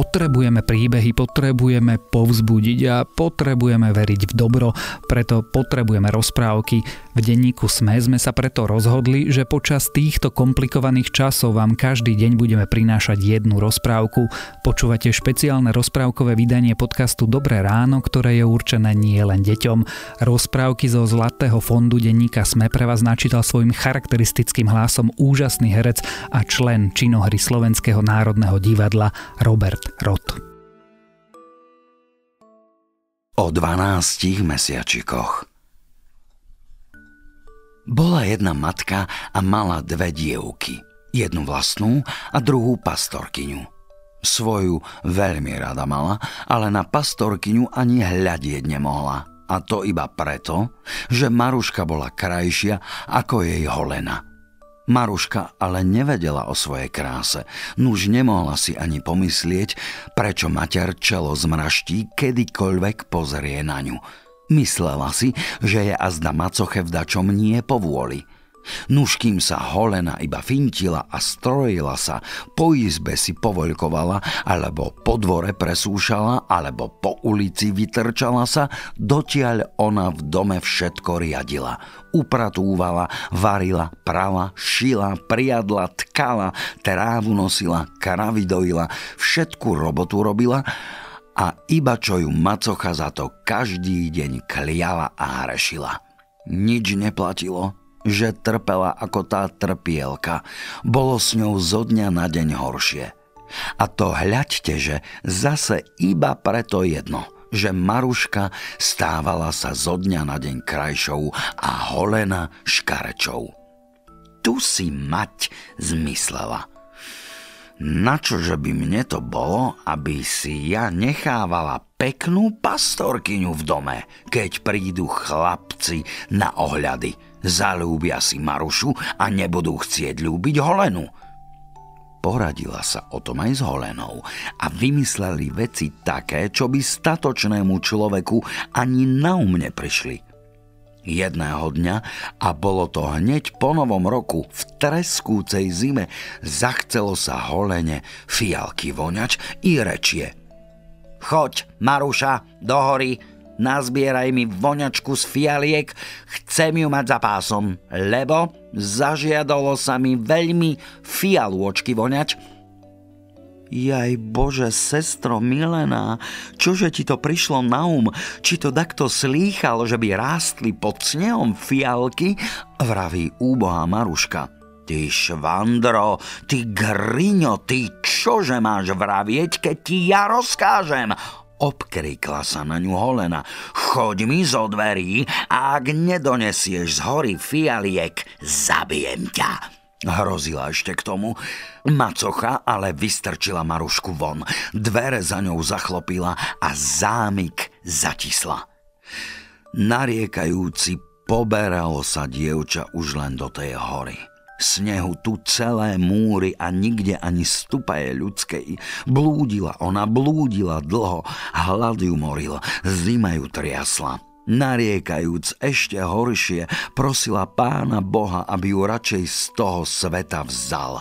Potrebujeme príbehy, potrebujeme povzbudiť a potrebujeme veriť v dobro, preto potrebujeme rozprávky. V denníku SME sme sa preto rozhodli, že počas týchto komplikovaných časov vám každý deň budeme prinášať jednu rozprávku. Počúvate špeciálne rozprávkové vydanie podcastu Dobré ráno, ktoré je určené nie len deťom. Rozprávky zo Zlatého fondu denníka SME pre vás načítal svojim charakteristickým hlasom úžasný herec a člen činohry Slovenského národného divadla Robert Rot. O 12 mesiačikoch bola jedna matka a mala dve dievky. Jednu vlastnú a druhú pastorkyňu. Svoju veľmi rada mala, ale na pastorkyňu ani hľadieť nemohla. A to iba preto, že Maruška bola krajšia ako jej holena. Maruška ale nevedela o svojej kráse, nuž nemohla si ani pomyslieť, prečo mater čelo zmraští, kedykoľvek pozrie na ňu – Myslela si, že je azda macoche v dačom nie povôli. Nuž kým sa holena iba fintila a strojila sa, po izbe si povoľkovala, alebo po dvore presúšala, alebo po ulici vytrčala sa, dotiaľ ona v dome všetko riadila. Upratúvala, varila, prala, šila, priadla, tkala, trávu nosila, kravy dojila, všetku robotu robila a iba čo ju macocha za to každý deň kliala a hrešila. Nič neplatilo, že trpela ako tá trpielka. Bolo s ňou zo dňa na deň horšie. A to hľaďte, že zase iba preto jedno, že Maruška stávala sa zo dňa na deň krajšou a holena škarečou. Tu si mať zmyslela – na čože by mne to bolo, aby si ja nechávala peknú pastorkyňu v dome, keď prídu chlapci na ohľady. Zalúbia si Marušu a nebudú chcieť ľúbiť Holenu. Poradila sa o tom aj s Holenou a vymysleli veci také, čo by statočnému človeku ani na um neprišli – Jedného dňa, a bolo to hneď po novom roku, v treskúcej zime, zachcelo sa holene fialky voňač i rečie. Choď, Maruša, do hory, nazbieraj mi voňačku z fialiek, chcem ju mať za pásom, lebo zažiadalo sa mi veľmi fialôčky voňač, Jaj Bože, sestro milená, čože ti to prišlo na um? Či to takto slýchal, že by rástli pod snehom fialky? Vraví úbohá Maruška. Ty švandro, ty griňo, ty čože máš vravieť, keď ti ja rozkážem? Obkrikla sa na ňu Holena. Choď mi zo dverí a ak nedonesieš z hory fialiek, zabijem ťa. Hrozila ešte k tomu. Macocha ale vystrčila Marušku von. Dvere za ňou zachlopila a zámik zatisla. Nariekajúci poberalo sa dievča už len do tej hory. Snehu tu celé múry a nikde ani stupaje ľudskej. Blúdila ona, blúdila dlho, hlad ju moril, zima ju triasla. Nariekajúc ešte horšie, prosila pána Boha, aby ju radšej z toho sveta vzal.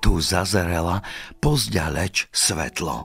Tu zazerela pozďaleč svetlo.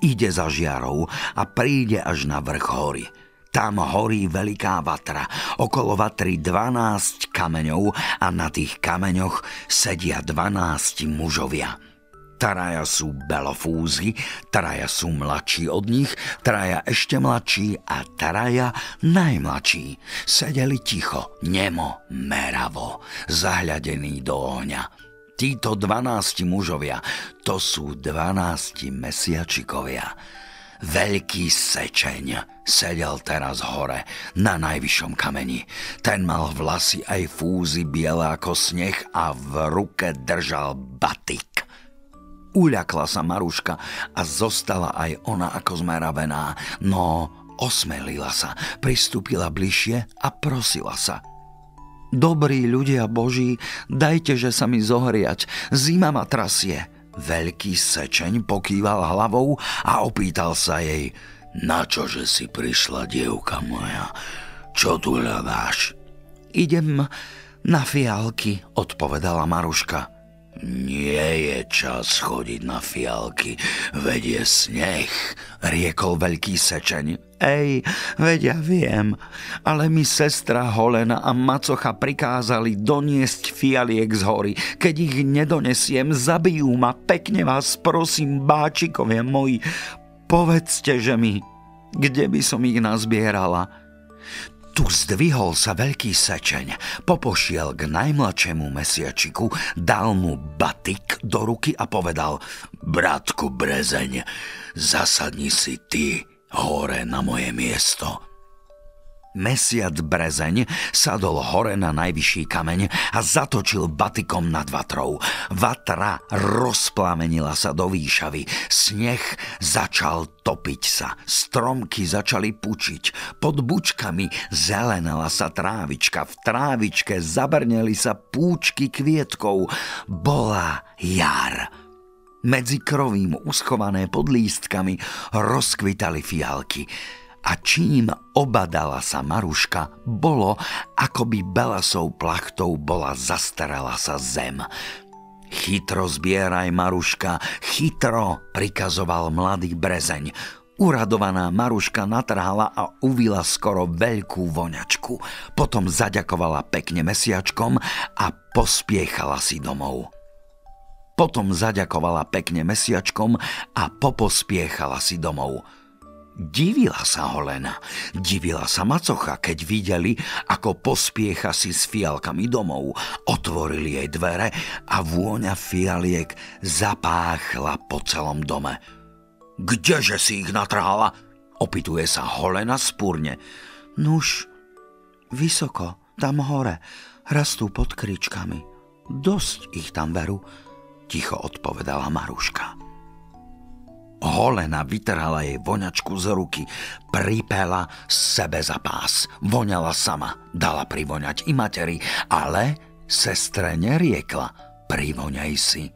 Ide za žiarou a príde až na vrch hory. Tam horí veľká vatra, okolo vatry 12 kameňov a na tých kameňoch sedia 12 mužovia. Traja sú belofúzy, traja sú mladší od nich, traja ešte mladší a traja najmladší. Sedeli ticho, nemo, meravo, zahľadení do ohňa. Títo dvanácti mužovia, to sú dvanácti mesiačikovia. Veľký sečeň sedel teraz hore, na najvyššom kameni. Ten mal vlasy aj fúzy biele ako sneh a v ruke držal batik. Uľakla sa Maruška a zostala aj ona ako zmeravená, no osmelila sa, pristúpila bližšie a prosila sa. Dobrí ľudia Boží, dajte, že sa mi zohriať, zima ma trasie. Veľký sečeň pokýval hlavou a opýtal sa jej, na čože si prišla, dievka moja? Čo tu hľadáš? Idem na fialky, odpovedala Maruška. Nie je čas chodiť na fialky, vedie sneh, riekol veľký sečeň. Ej, veď ja viem, ale mi sestra Holena a Macocha prikázali doniesť fialiek z hory. Keď ich nedonesiem, zabijú ma. Pekne vás prosím, báčikovia moji, povedzte, že mi, kde by som ich nazbierala. Tu zdvihol sa veľký sečeň, popošiel k najmladšiemu mesiačiku, dal mu batik do ruky a povedal Bratku Brezeň, zasadni si ty hore na moje miesto. Mesiac Brezeň sadol hore na najvyšší kameň a zatočil batikom nad vatrou. Vatra rozplamenila sa do výšavy. Sneh začal topiť sa. Stromky začali pučiť. Pod bučkami zelenala sa trávička. V trávičke zabrneli sa púčky kvietkov. Bola jar. Medzi krovím uschované pod lístkami rozkvitali fialky a čím obadala sa Maruška, bolo, ako by belasou plachtou bola zastarala sa zem. Chytro zbieraj, Maruška, chytro, prikazoval mladý brezeň. Uradovaná Maruška natrhala a uvila skoro veľkú voňačku. Potom zaďakovala pekne mesiačkom a pospiechala si domov. Potom zaďakovala pekne mesiačkom a popospiechala si domov. Divila sa Holena, divila sa Macocha, keď videli, ako pospiecha si s fialkami domov. Otvorili jej dvere a vôňa fialiek zapáchla po celom dome. Kdeže si ich natrhala? Opituje sa Holena spúrne. Nuž, vysoko, tam hore, rastú pod kričkami. Dosť ich tam veru, ticho odpovedala Maruška. Holena vytrhala jej voňačku z ruky, pripela sebe za pás. Voňala sama, dala privoňať i materi, ale sestre neriekla, privoňaj si.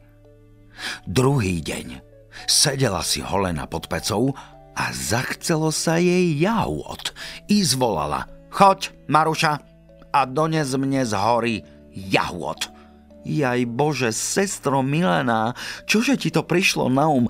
Druhý deň sedela si Holena pod pecou a zachcelo sa jej jahôd. I zvolala, choď, Maruša, a dones mne z hory jahôd. Jaj Bože, sestro milená, čože ti to prišlo na um?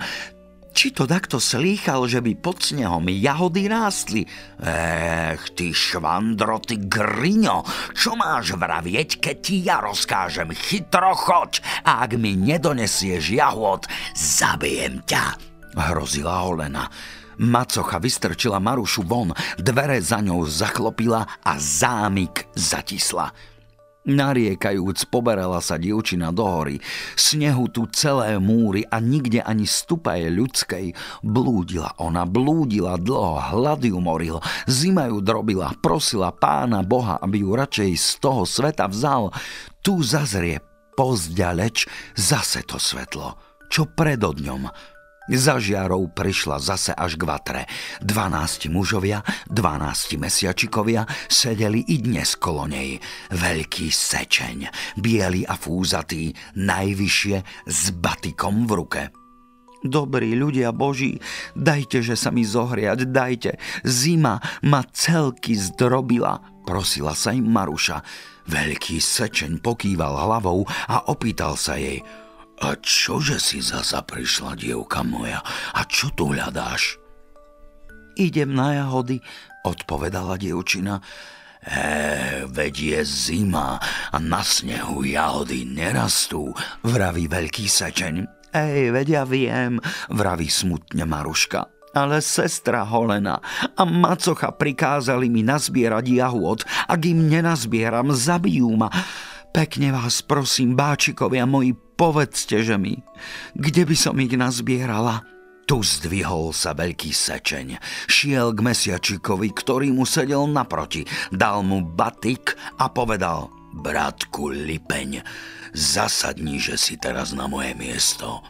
Či to takto slýchal, že by pod snehom jahody rástli? Ech, ty švandro, ty griňo, čo máš vravieť, keď ti ja rozkážem? Chytro choď a ak mi nedonesieš jahod, zabijem ťa, hrozila Olena. Macocha vystrčila Marušu von, dvere za ňou zachlopila a zámik zatisla. Nariekajúc, poberala sa dievčina do hory. Snehu tu celé múry a nikde ani stupaje ľudskej. Blúdila ona, blúdila dlho, hlad ju moril. Zima ju drobila, prosila pána Boha, aby ju radšej z toho sveta vzal. Tu zazrie pozďaleč zase to svetlo, čo predodňom za žiarou prišla zase až k vatre. Dvanácti mužovia, dvanácti mesiačikovia sedeli i dnes kolo nej. Veľký sečeň, biely a fúzatý, najvyššie s batikom v ruke. Dobrí ľudia Boží, dajte, že sa mi zohriať, dajte. Zima ma celky zdrobila, prosila sa im Maruša. Veľký sečeň pokýval hlavou a opýtal sa jej – a čože si zasa prišla, dievka moja? A čo tu hľadáš? Idem na jahody, odpovedala dievčina. E, veď je zima a na snehu jahody nerastú, vraví veľký sečeň. Ej, veď ja viem, vraví smutne Maruška. Ale sestra Holena a macocha prikázali mi nazbierať jahôd. Ak im nenazbieram, zabijú ma. Pekne vás prosím, báčikovia moji, povedzte, že mi, kde by som ich nazbierala? Tu zdvihol sa veľký sečeň. Šiel k mesiačikovi, ktorý mu sedel naproti. Dal mu batik a povedal, bratku Lipeň, zasadni, že si teraz na moje miesto.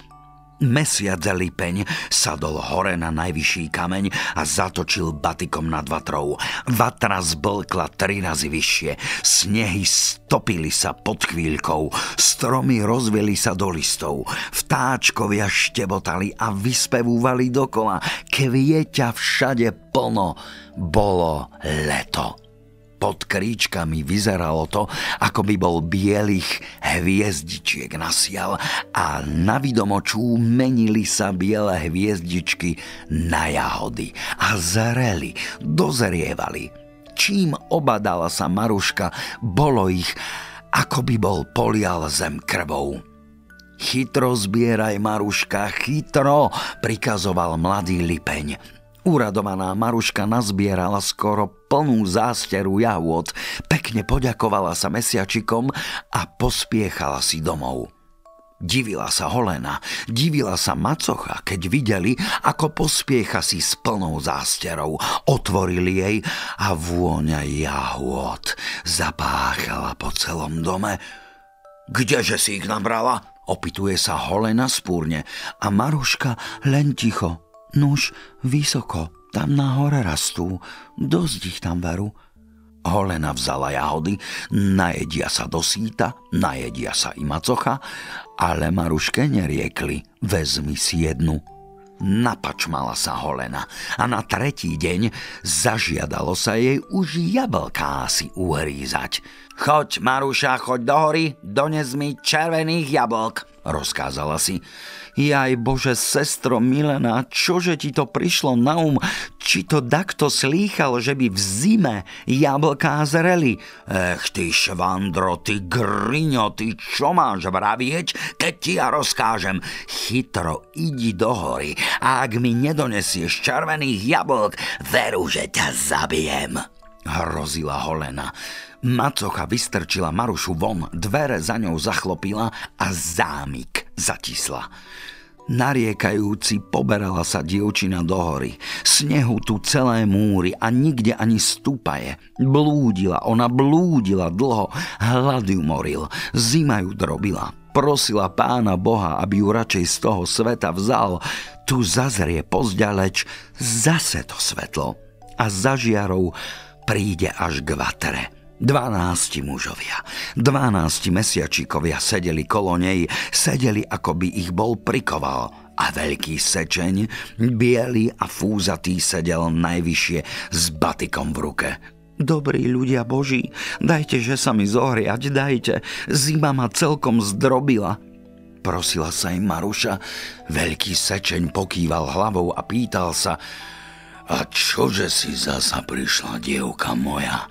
Mesiac lipeň sadol hore na najvyšší kameň a zatočil batikom nad vatrou. Vatra zblkla tri razy vyššie, snehy stopili sa pod chvíľkou, stromy rozvili sa do listov, vtáčkovia štebotali a vyspevúvali dokola, kvieťa všade plno, bolo leto. Pod kríčkami vyzeralo to, ako by bol bielých hviezdičiek nasial a na vidomočú menili sa biele hviezdičky na jahody a zreli, dozrievali. Čím obadala sa Maruška, bolo ich, ako by bol polial zem krvou. Chytro zbieraj, Maruška, chytro, prikazoval mladý lipeň. Uradovaná Maruška nazbierala skoro plnú zásteru jahôd, pekne poďakovala sa mesiačikom a pospiechala si domov. Divila sa Holena, divila sa Macocha, keď videli, ako pospiecha si s plnou zásterou. Otvorili jej a vôňa jahôd zapáchala po celom dome. Kdeže si ich nabrala? Opituje sa Holena spúrne a Maruška len ticho. Nuž, vysoko, tam na hore rastú, dosť ich tam veru. Holena vzala jahody, najedia sa do síta, najedia sa i macocha, ale Maruške neriekli, vezmi si jednu. Napačmala sa Holena a na tretí deň zažiadalo sa jej už jablká si uhrízať. Choď, Maruša, choď do hory, dones mi červených jablk, rozkázala si. Jaj Bože, sestro Milena, čože ti to prišlo na um? Či to dakto slýchal, že by v zime jablká zreli? Ech ty švandro, ty griňo, ty čo máš vravieť, keď ti ja rozkážem? Chytro, idi do hory a ak mi nedonesieš červených jablk, veru, že ťa zabijem. Hrozila Holena. Macocha vystrčila Marušu von, dvere za ňou zachlopila a zámik zatisla. Nariekajúci poberala sa dievčina do hory. Snehu tu celé múry a nikde ani stúpaje. Blúdila, ona blúdila dlho, hlad ju moril, zima ju drobila. Prosila pána Boha, aby ju radšej z toho sveta vzal. Tu zazrie pozďaleč zase to svetlo a za žiarou príde až k vatre. Dvanácti mužovia, dvanácti mesiačikovia sedeli kolo nej, sedeli ako by ich bol prikoval a veľký sečeň, biely a fúzatý sedel najvyššie s batikom v ruke. Dobrí ľudia boží, dajte, že sa mi zohriať, dajte, zima ma celkom zdrobila. Prosila sa im Maruša, veľký sečeň pokýval hlavou a pýtal sa, a čože si zasa prišla, dievka moja?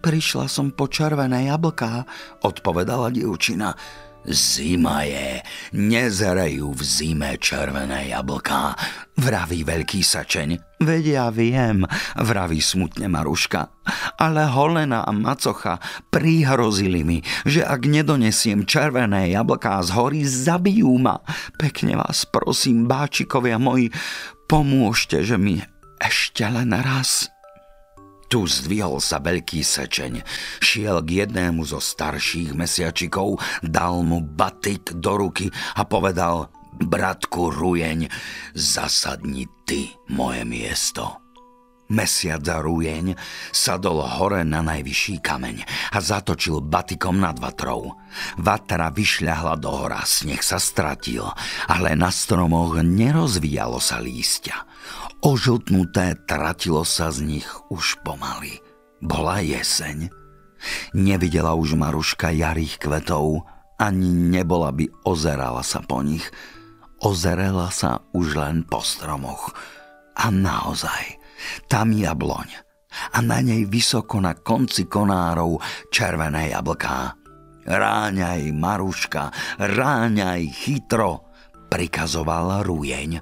Prišla som po červené jablká, odpovedala dievčina. Zima je, nezerejú v zime červené jablká, vraví veľký sačeň. Vedia viem, vraví smutne Maruška. Ale Holena a Macocha prihrozili mi, že ak nedonesiem červené jablká z hory, zabijú ma. Pekne vás prosím, báčikovia moji, pomôžte, že mi ešte len raz tu zdvihol sa veľký sečeň, šiel k jednému zo starších mesiačikov, dal mu batik do ruky a povedal Bratku Rujeň, zasadni ty moje miesto. Mesiac za Rujeň sadol hore na najvyšší kameň a zatočil batikom nad vatrou. Vatra vyšľahla do hora, sneh sa stratil, ale na stromoch nerozvíjalo sa lístia. Ožltnuté tratilo sa z nich už pomaly. Bola jeseň. Nevidela už Maruška jarých kvetov, ani nebola by ozerala sa po nich. Ozerela sa už len po stromoch. A naozaj, tam jabloň. A na nej vysoko na konci konárov červené jablká. Ráňaj, Maruška, ráňaj chytro, prikazoval Rujeň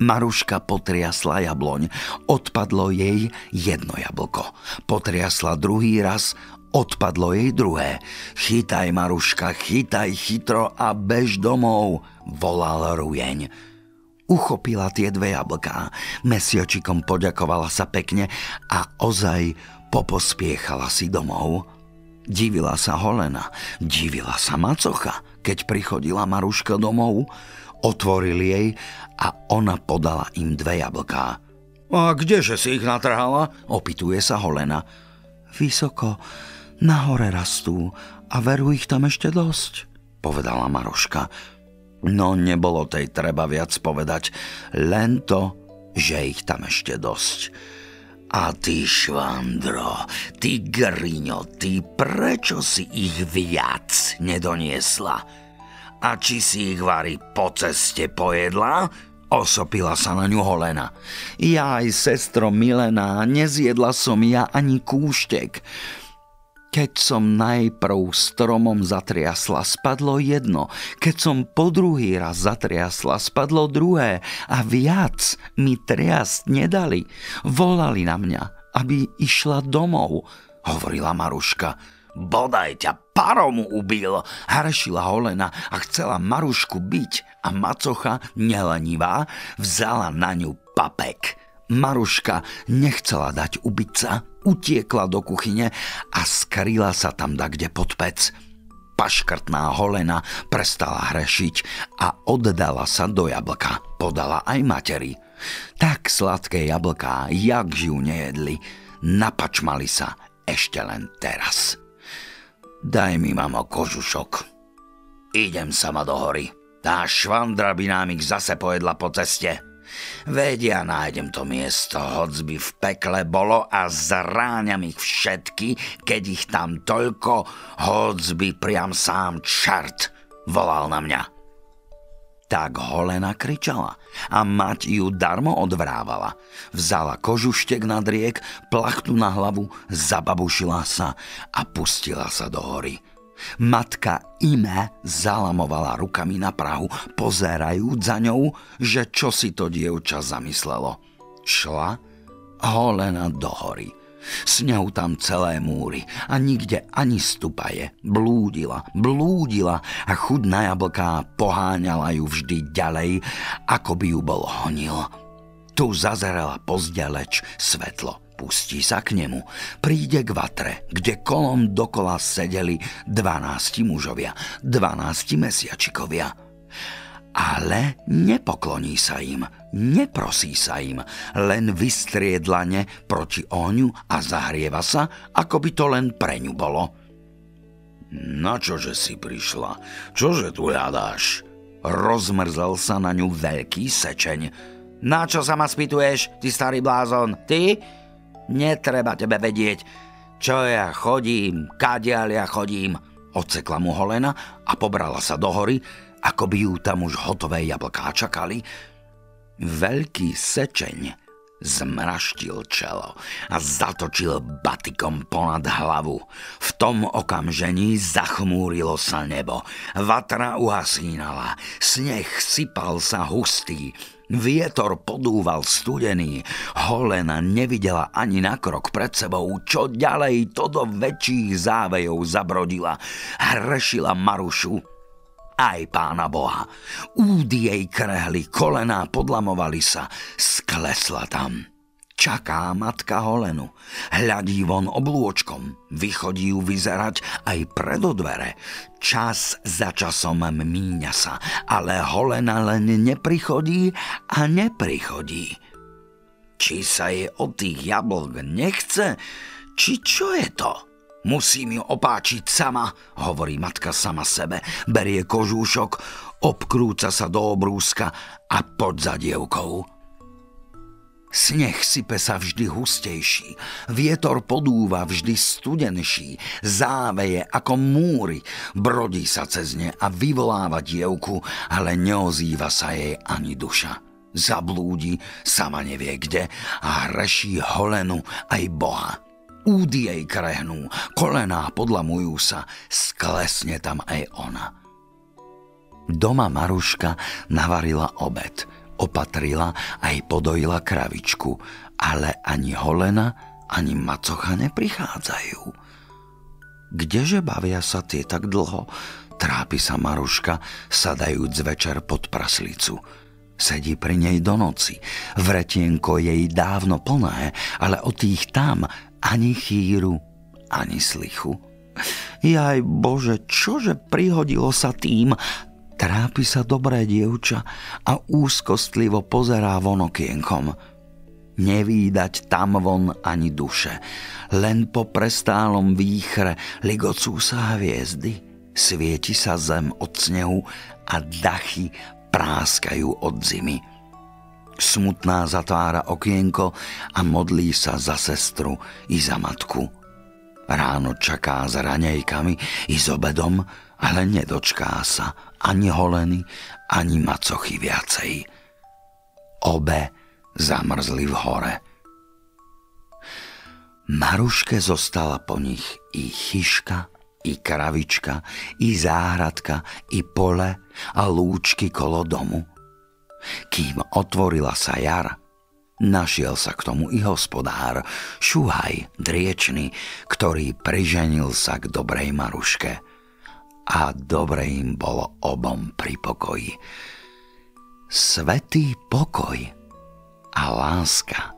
Maruška potriasla jabloň. Odpadlo jej jedno jablko. Potriasla druhý raz, odpadlo jej druhé. Chytaj, Maruška, chytaj chytro a bež domov, volal Rujeň. Uchopila tie dve jablká, mesiačikom poďakovala sa pekne a ozaj popospiechala si domov. Divila sa Holena, divila sa Macocha, keď prichodila Maruška domov. Otvorili jej a ona podala im dve jablká. A kdeže si ich natrhala? Opituje sa Holena. Vysoko, nahore rastú a veru ich tam ešte dosť, povedala Maroška. No nebolo tej treba viac povedať, len to, že ich tam ešte dosť. A ty, Švandro, ty Griňo, ty prečo si ich viac nedoniesla? A či si ich vary po ceste pojedla? Osopila sa na ňu Holena. Ja aj sestro Milena, nezjedla som ja ani kúštek. Keď som najprv stromom zatriasla, spadlo jedno. Keď som po druhý raz zatriasla, spadlo druhé. A viac mi triasť nedali. Volali na mňa, aby išla domov, hovorila Maruška. Bodaj ťa parom ubil, hrešila Holena a chcela Marušku byť a macocha, nelenivá, vzala na ňu papek. Maruška nechcela dať ubiť sa, utiekla do kuchyne a skrýla sa tam kde pod pec. Paškrtná holena prestala hrešiť a oddala sa do jablka. Podala aj materi. Tak sladké jablká, jak ju nejedli, napačmali sa ešte len teraz. Daj mi, mamo, kožušok. Idem sama do hory. Tá švandra by nám ich zase pojedla po ceste. Vedia, nájdem to miesto, hoc by v pekle bolo a zráňam ich všetky, keď ich tam toľko, hoc by priam sám čart volal na mňa. Tak Holena kričala a mať ju darmo odvrávala. Vzala kožuštek na driek, plachtu na hlavu, zababušila sa a pustila sa do hory. Matka Ime zalamovala rukami na Prahu, pozerajúc za ňou, že čo si to dievča zamyslelo. Šla holena do hory. S tam celé múry a nikde ani stupaje. Blúdila, blúdila a chud na jablká poháňala ju vždy ďalej, ako by ju bol honil. Tu zazerala pozdeleč svetlo pustí sa k nemu. Príde k vatre, kde kolom dokola sedeli dvanácti mužovia, dvanácti mesiačikovia. Ale nepokloní sa im, neprosí sa im, len vystriedlane proti ohňu a zahrieva sa, ako by to len pre ňu bolo. Na čože si prišla? Čože tu hľadáš? Rozmrzel sa na ňu veľký sečeň. Na čo sa ma spýtuješ, ty starý blázon? Ty? Netreba tebe vedieť, čo ja chodím, kadiaľ ja chodím. Odsekla mu holena a pobrala sa do hory, ako by ju tam už hotové jablká čakali. Veľký sečeň zmraštil čelo a zatočil batikom ponad hlavu. V tom okamžení zachmúrilo sa nebo. Vatra uhasínala, sneh sypal sa hustý, Vietor podúval studený, Holena nevidela ani na krok pred sebou, čo ďalej to do väčších závejov zabrodila. Hrešila Marušu, aj pána Boha. Údy jej krehli, kolená podlamovali sa, sklesla tam. Čaká matka Holenu. Hľadí von oblôčkom. Vychodí ju vyzerať aj pred dvere. Čas za časom míňa sa, ale Holena len neprichodí a neprichodí. Či sa jej od tých jablk nechce, či čo je to? Musím ju opáčiť sama, hovorí matka sama sebe. Berie kožúšok, obkrúca sa do obrúska a pod za dievkou. Sneh sype sa vždy hustejší, vietor podúva vždy studenší, záveje ako múry, brodí sa cez ne a vyvoláva dievku, ale neozýva sa jej ani duša. Zablúdi, sama nevie kde a hreší holenu aj Boha. Údy jej krehnú, kolená podlamujú sa, sklesne tam aj ona. Doma Maruška navarila obed – opatrila aj podojila kravičku, ale ani holena, ani macocha neprichádzajú. Kdeže bavia sa tie tak dlho? Trápi sa Maruška, sadajúc večer pod praslicu. Sedí pri nej do noci. Vretienko jej dávno plné, ale o tých tam ani chýru, ani slichu. Jaj Bože, čože prihodilo sa tým, Trápi sa dobré dievča a úzkostlivo pozerá von okienkom. Nevídať tam von ani duše, len po prestálom výchre ligocú sa hviezdy, svieti sa zem od snehu a dachy práskajú od zimy. Smutná zatvára okienko a modlí sa za sestru i za matku. Ráno čaká s ranejkami i s obedom, ale nedočká sa ani holeny, ani macochy viacej. Obe zamrzli v hore. Maruške zostala po nich i chyška, i kravička, i záhradka, i pole a lúčky kolo domu. Kým otvorila sa jar, našiel sa k tomu i hospodár, šuhaj, driečný, ktorý priženil sa k dobrej Maruške. A dobre im bolo obom pri pokoji. Svetý pokoj a láska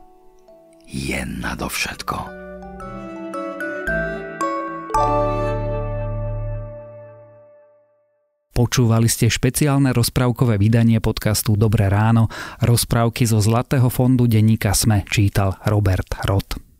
je nadovšetko. Počúvali ste špeciálne rozprávkové vydanie podcastu Dobré ráno. Rozprávky zo Zlatého fondu denníka Sme čítal Robert Roth.